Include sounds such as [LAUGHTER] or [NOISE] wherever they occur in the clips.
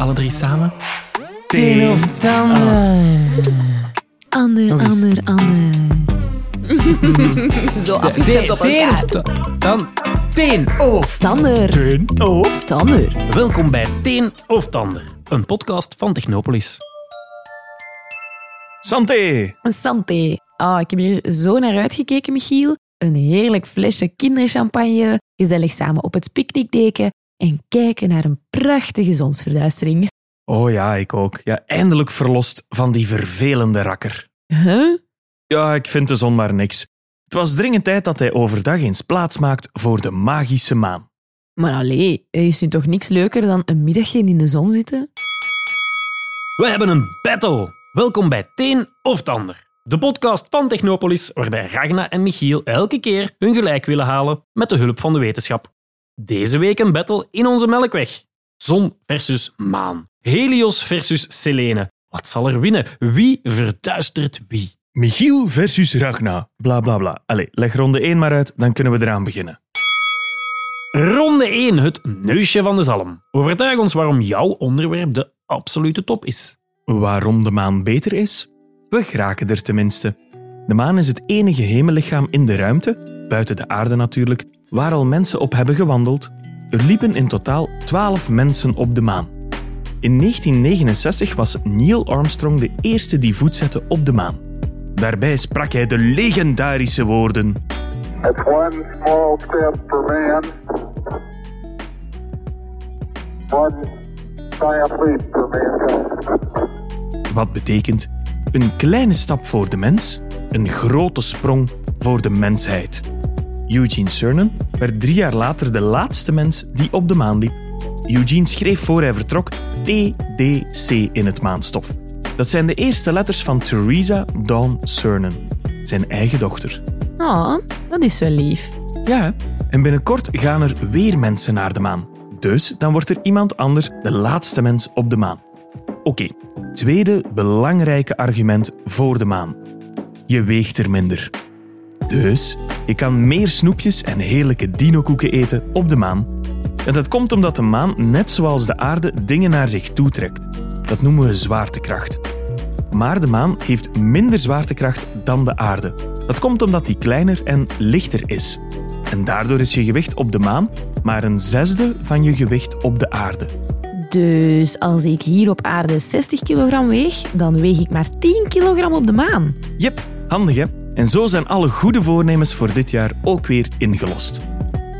Alle drie samen. Teen of tanden. Ander, ander, ander. [LAUGHS] Zo afgestemd op Teen elkaar. of ta-. Teen of Tander. Teen of Tander. Welkom bij Teen of Tander, een podcast van Technopolis. Santé! Santé. Ah, ik heb hier zo naar uitgekeken, Michiel. Een heerlijk flesje kinderchampagne, gezellig samen op het picknickdeken en kijken naar een prachtige zonsverduistering. Oh ja, ik ook. Ja, eindelijk verlost van die vervelende rakker. Huh? Ja, ik vind de zon maar niks. Het was dringend tijd dat hij overdag eens plaats maakt voor de magische maan. Maar allee, er is nu toch niks leuker dan een middagje in de zon zitten? We hebben een battle. Welkom bij Teen of Tander, de podcast van Technopolis, waarbij Ragna en Michiel elke keer hun gelijk willen halen met de hulp van de wetenschap. Deze week een battle in onze melkweg. Zon versus maan. Helios versus Selene. Wat zal er winnen? Wie verduistert wie? Michiel versus Ragna. Bla bla bla. Allee, leg ronde 1 maar uit, dan kunnen we eraan beginnen. Ronde 1, het neusje van de zalm. Overtuig ons waarom jouw onderwerp de absolute top is. Waarom de maan beter is? We geraken er tenminste. De maan is het enige hemellichaam in de ruimte, buiten de aarde natuurlijk, waar al mensen op hebben gewandeld. Er liepen in totaal 12 mensen op de maan. In 1969 was Neil Armstrong de eerste die voet zette op de maan. Daarbij sprak hij de legendarische woorden: It's one small step for man, one giant leap for mankind. Wat betekent een kleine stap voor de mens, een grote sprong voor de mensheid. Eugene Cernan werd drie jaar later de laatste mens die op de maan liep. Eugene schreef voor hij vertrok TDC in het maanstof. Dat zijn de eerste letters van Theresa Dawn Cernan, zijn eigen dochter. Oh, dat is wel lief. Ja, en binnenkort gaan er weer mensen naar de maan. Dus dan wordt er iemand anders de laatste mens op de maan. Oké, tweede belangrijke argument voor de maan. Je weegt er minder. Dus je kan meer snoepjes en heerlijke dinokoeken eten op de maan. En dat komt omdat de maan, net zoals de aarde, dingen naar zich toetrekt. Dat noemen we zwaartekracht. Maar de maan heeft minder zwaartekracht dan de aarde. Dat komt omdat die kleiner en lichter is. En daardoor is je gewicht op de maan maar een zesde van je gewicht op de aarde. Dus als ik hier op aarde 60 kilogram weeg, dan weeg ik maar 10 kilogram op de maan. Jep, handig hè? En zo zijn alle goede voornemens voor dit jaar ook weer ingelost.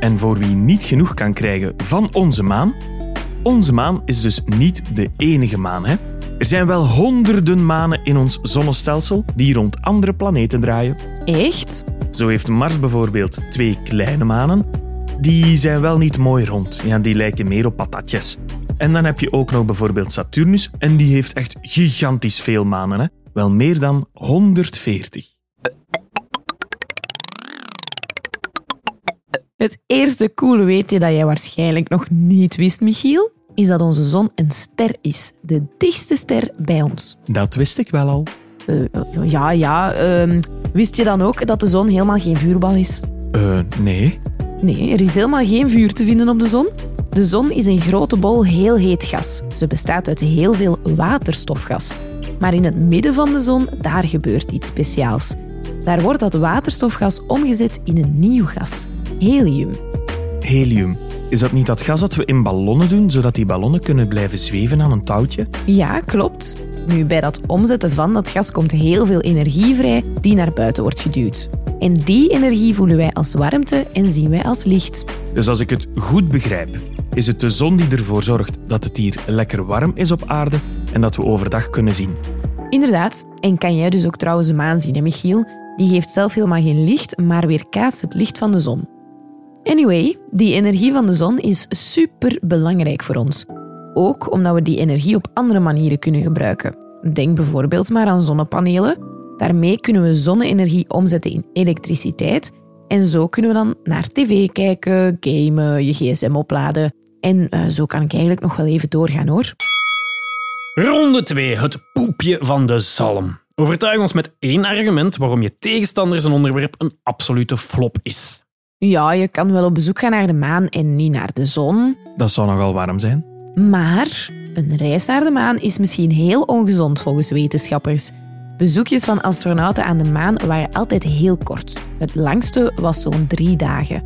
En voor wie niet genoeg kan krijgen van onze maan, onze maan is dus niet de enige maan. Hè? Er zijn wel honderden manen in ons zonnestelsel die rond andere planeten draaien. Echt? Zo heeft Mars bijvoorbeeld twee kleine manen. Die zijn wel niet mooi rond. Ja, die lijken meer op patatjes. En dan heb je ook nog bijvoorbeeld Saturnus en die heeft echt gigantisch veel manen. Hè? Wel meer dan 140. Het eerste coole weetje dat jij waarschijnlijk nog niet wist, Michiel, is dat onze zon een ster is. De dichtste ster bij ons. Dat wist ik wel al. Eh, ja, ja. ehm, wist je dan ook dat de zon helemaal geen vuurbal is? Eh, nee. Nee, er is helemaal geen vuur te vinden op de zon. De zon is een grote bol heel heet gas. Ze bestaat uit heel veel waterstofgas. Maar in het midden van de zon, daar gebeurt iets speciaals. Daar wordt dat waterstofgas omgezet in een nieuw gas. Helium. Helium. Is dat niet dat gas dat we in ballonnen doen, zodat die ballonnen kunnen blijven zweven aan een touwtje? Ja, klopt. Nu, bij dat omzetten van dat gas komt heel veel energie vrij die naar buiten wordt geduwd. En die energie voelen wij als warmte en zien wij als licht. Dus als ik het goed begrijp, is het de zon die ervoor zorgt dat het hier lekker warm is op aarde en dat we overdag kunnen zien. Inderdaad. En kan jij dus ook trouwens de maan zien, hè, Michiel? Die geeft zelf helemaal geen licht, maar weerkaatst het licht van de zon. Anyway, die energie van de zon is super belangrijk voor ons. Ook omdat we die energie op andere manieren kunnen gebruiken. Denk bijvoorbeeld maar aan zonnepanelen. Daarmee kunnen we zonne-energie omzetten in elektriciteit. En zo kunnen we dan naar tv kijken, gamen, je gsm opladen. En eh, zo kan ik eigenlijk nog wel even doorgaan hoor. Ronde 2, het poepje van de zalm. Overtuig ons met één argument waarom je tegenstander zijn onderwerp een absolute flop is. Ja, je kan wel op bezoek gaan naar de maan en niet naar de zon. Dat zou nogal warm zijn. Maar Een reis naar de maan is misschien heel ongezond volgens wetenschappers. Bezoekjes van astronauten aan de maan waren altijd heel kort. Het langste was zo'n drie dagen.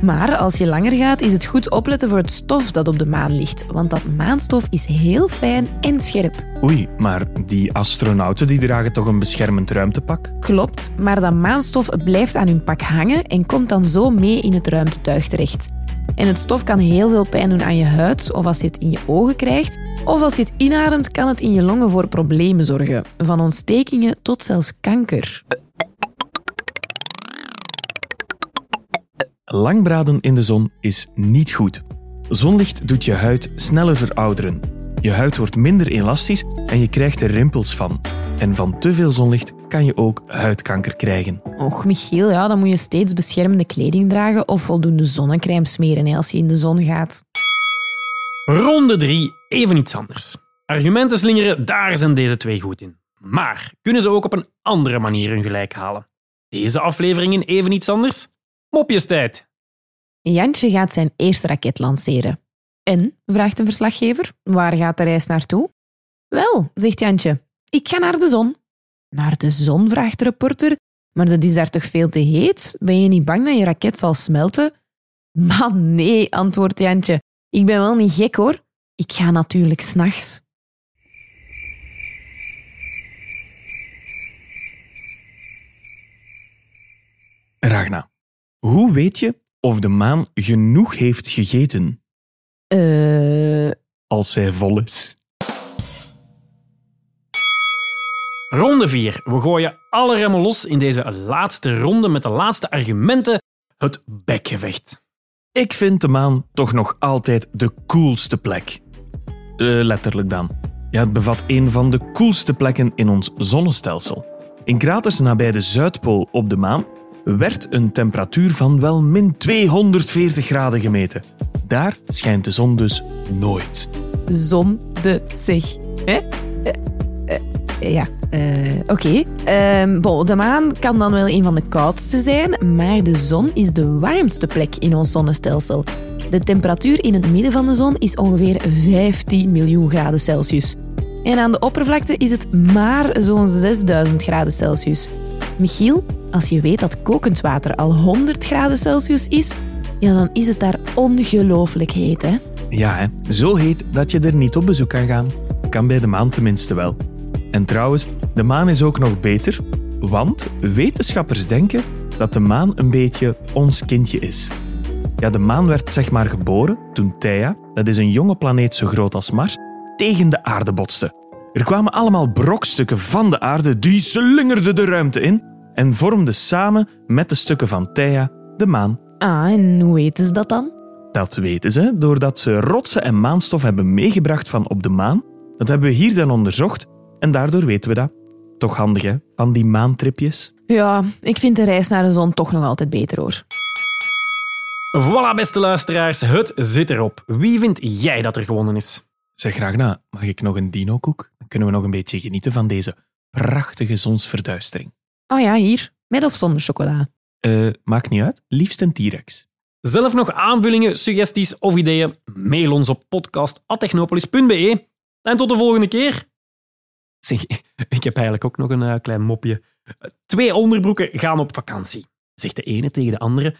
Maar als je langer gaat, is het goed opletten voor het stof dat op de maan ligt, want dat maanstof is heel fijn en scherp. Oei, maar die astronauten die dragen toch een beschermend ruimtepak? Klopt, maar dat maanstof blijft aan hun pak hangen en komt dan zo mee in het ruimtetuig terecht. En het stof kan heel veel pijn doen aan je huid, of als je het in je ogen krijgt, of als je het inademt, kan het in je longen voor problemen zorgen, van ontstekingen tot zelfs kanker. Lang braden in de zon is niet goed. Zonlicht doet je huid sneller verouderen. Je huid wordt minder elastisch en je krijgt er rimpels van. En van te veel zonlicht kan je ook huidkanker krijgen. Och, Michiel, ja, dan moet je steeds beschermende kleding dragen of voldoende zonnecrème smeren hè, als je in de zon gaat. Ronde 3, even iets anders. Argumenten slingeren, daar zijn deze twee goed in. Maar kunnen ze ook op een andere manier hun gelijk halen? Deze aflevering in even iets anders? Mopjestijd. Jantje gaat zijn eerste raket lanceren. En, vraagt een verslaggever, waar gaat de reis naartoe? Wel, zegt Jantje, ik ga naar de zon. Naar de zon, vraagt de reporter. Maar dat is daar toch veel te heet? Ben je niet bang dat je raket zal smelten? Man, nee, antwoordt Jantje. Ik ben wel niet gek hoor. Ik ga natuurlijk s'nachts. Ragna, hoe weet je of de maan genoeg heeft gegeten Eh, als zij vol is? Ronde 4. We gooien alle remmen los in deze laatste ronde met de laatste argumenten. Het bekgevecht. Ik vind de maan toch nog altijd de coolste plek. Eh, letterlijk dan. Ja, het bevat een van de coolste plekken in ons zonnestelsel. In kraters nabij de Zuidpool op de maan werd een temperatuur van wel min 240 graden gemeten. Daar schijnt de zon dus nooit. zon de zich. Hè? Eh, eh, ja, eh, oké. Ehm, bon, de maan kan dan wel een van de koudste zijn, maar de zon is de warmste plek in ons zonnestelsel. De temperatuur in het midden van de zon is ongeveer 15 miljoen graden Celsius. En aan de oppervlakte is het maar zo'n 6000 graden Celsius. Michiel, als je weet dat kokend water al 100 graden Celsius is, ja, dan is het daar ongelooflijk heet, hè? Ja, hè? zo heet dat je er niet op bezoek kan gaan. Kan bij de maan tenminste wel. En trouwens, de maan is ook nog beter, want wetenschappers denken dat de maan een beetje ons kindje is. Ja, de maan werd zeg maar geboren toen Theia, dat is een jonge planeet zo groot als Mars, tegen de aarde botste. Er kwamen allemaal brokstukken van de aarde, die slingerden de ruimte in en vormden samen met de stukken van Theia de maan. Ah, en hoe weten ze dat dan? Dat weten ze doordat ze rotsen en maanstof hebben meegebracht van op de maan. Dat hebben we hier dan onderzocht en daardoor weten we dat. Toch handig, hè? Van die maantripjes. Ja, ik vind de reis naar de zon toch nog altijd beter hoor. Voilà, beste luisteraars, het zit erop. Wie vind jij dat er gewonnen is? Zeg Ragna, mag ik nog een dino-koek? Dan kunnen we nog een beetje genieten van deze prachtige zonsverduistering. Oh ja, hier. Met of zonder chocola. Eh, maakt niet uit, liefst een T-Rex. Zelf nog aanvullingen, suggesties of ideeën? Mail ons op podcast.technopolis.be. En tot de volgende keer. Zeg, [LAUGHS] ik heb eigenlijk ook nog een eh, klein mopje. Twee onderbroeken gaan op vakantie. Zegt de ene tegen de andere,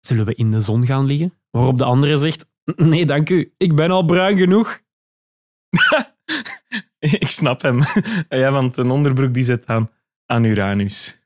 zullen we in de zon gaan liggen? Waarop de andere zegt, nee dank u, ik ben al bruin genoeg. [LAUGHS] ik snap hem. [LAUGHS] ja, want een onderbroek die zit aan, aan Uranus.